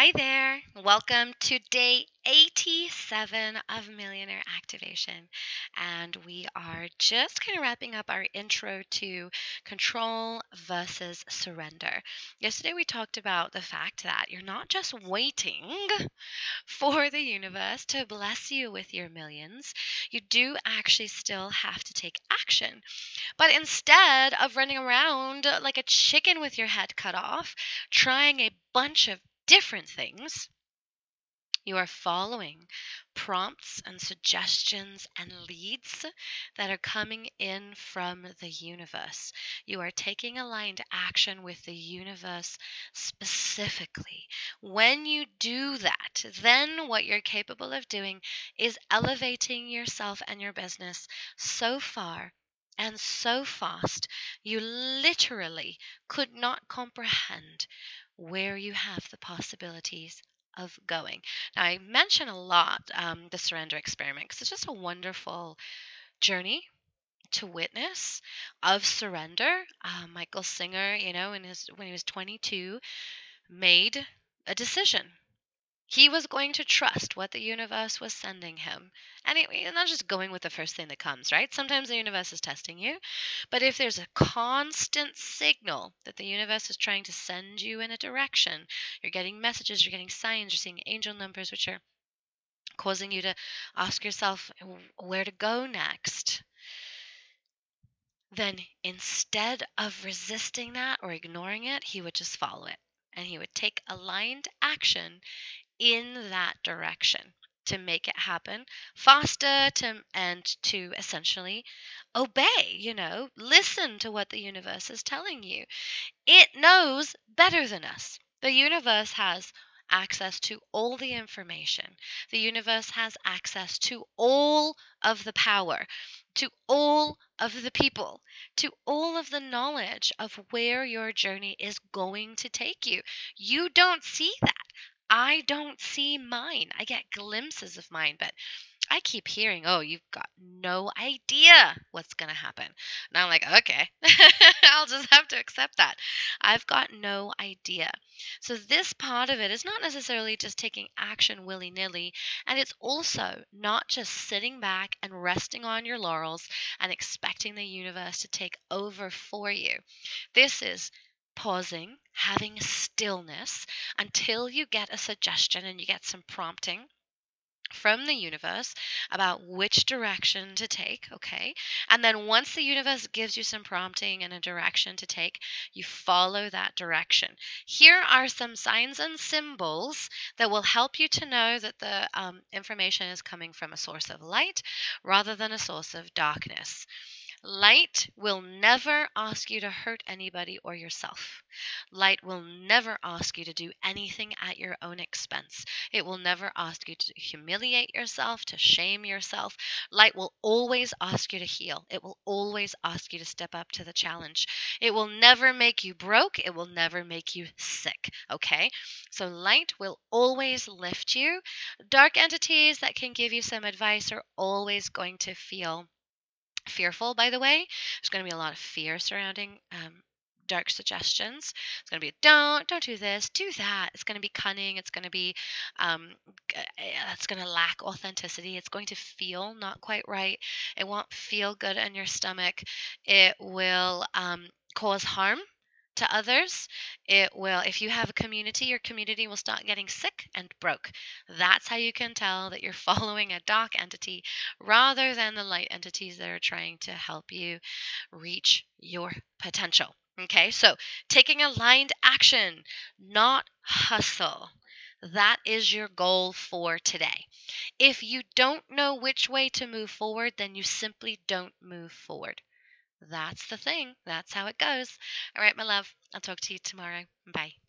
Hi there. Welcome to day 87 of Millionaire Activation. And we are just kind of wrapping up our intro to control versus surrender. Yesterday, we talked about the fact that you're not just waiting for the universe to bless you with your millions, you do actually still have to take action. But instead of running around like a chicken with your head cut off, trying a bunch of different things. You are following prompts and suggestions and leads that are coming in from the universe. You are taking aligned action with the universe specifically. When you do that, then what you're capable of doing is elevating yourself and your business so far and so fast, you literally could not comprehend where you have the possibilities of going. Now, I mention a lot um, the surrender experiment because it's just a wonderful journey to witness of surrender. Uh, Michael Singer, you know, in his when he was 22, made a decision he was going to trust what the universe was sending him. And it, not just going with the first thing that comes, right? Sometimes the universe is testing you. But if there's a constant signal that the universe is trying to send you in a direction, you're getting messages, you're getting signs, you're seeing angel numbers, which are causing you to ask yourself where to go next. Then instead of resisting that or ignoring it, he would just follow it and he would take aligned action in that direction to make it happen faster to and to essentially obey you know listen to what the universe is telling you it knows better than us the universe has access to all the information the universe has access to all of the power to all of the people, to all of the knowledge of where your journey is going to take you. You don't see that. I don't see mine. I get glimpses of mine, but I keep hearing, oh, you've got no idea what's going to happen. And I'm like, okay, I'll just have to accept that. I've got no idea. So, this part of it is not necessarily just taking action willy nilly, and it's also not just sitting back and resting on your laurels and expecting the universe to take over for you. This is pausing, having stillness until you get a suggestion and you get some prompting from the universe about which direction to take, okay? And then once the universe gives you some prompting and a direction to take, you follow that direction. Here are some signs and symbols that will help you to know that the um, information is coming from a source of light rather than a source of darkness. Light will never ask you to hurt anybody or yourself. Light will never ask you to do anything at your own expense. It will never ask you to humiliate yourself, to shame yourself. Light will always ask you to heal. It will always ask you to step up to the challenge. It will never make you broke. It will never make you sick. Okay? So light will always lift you. Dark entities that can give you some advice are always going to feel fearful, by the way. There's going to be a lot of fear surrounding um, dark suggestions. It's going to be don't, don't do this, do that. It's going to be cunning. It's going to be, um, eh, it's going to lack authenticity. It's going to feel not quite right. It won't feel good in your stomach. It will um, cause harm to others. It will, if you have a community, your community will start getting sick and broke. That's how you can tell that you're following a dark entity rather than the light entities that are trying to help you reach your potential. Okay, so taking aligned action, not hustle. That is your goal for today. If you don't know which way to move forward, then you simply don't move forward. That's the thing. That's how it goes. All right, my love. I'll talk to you tomorrow. Bye.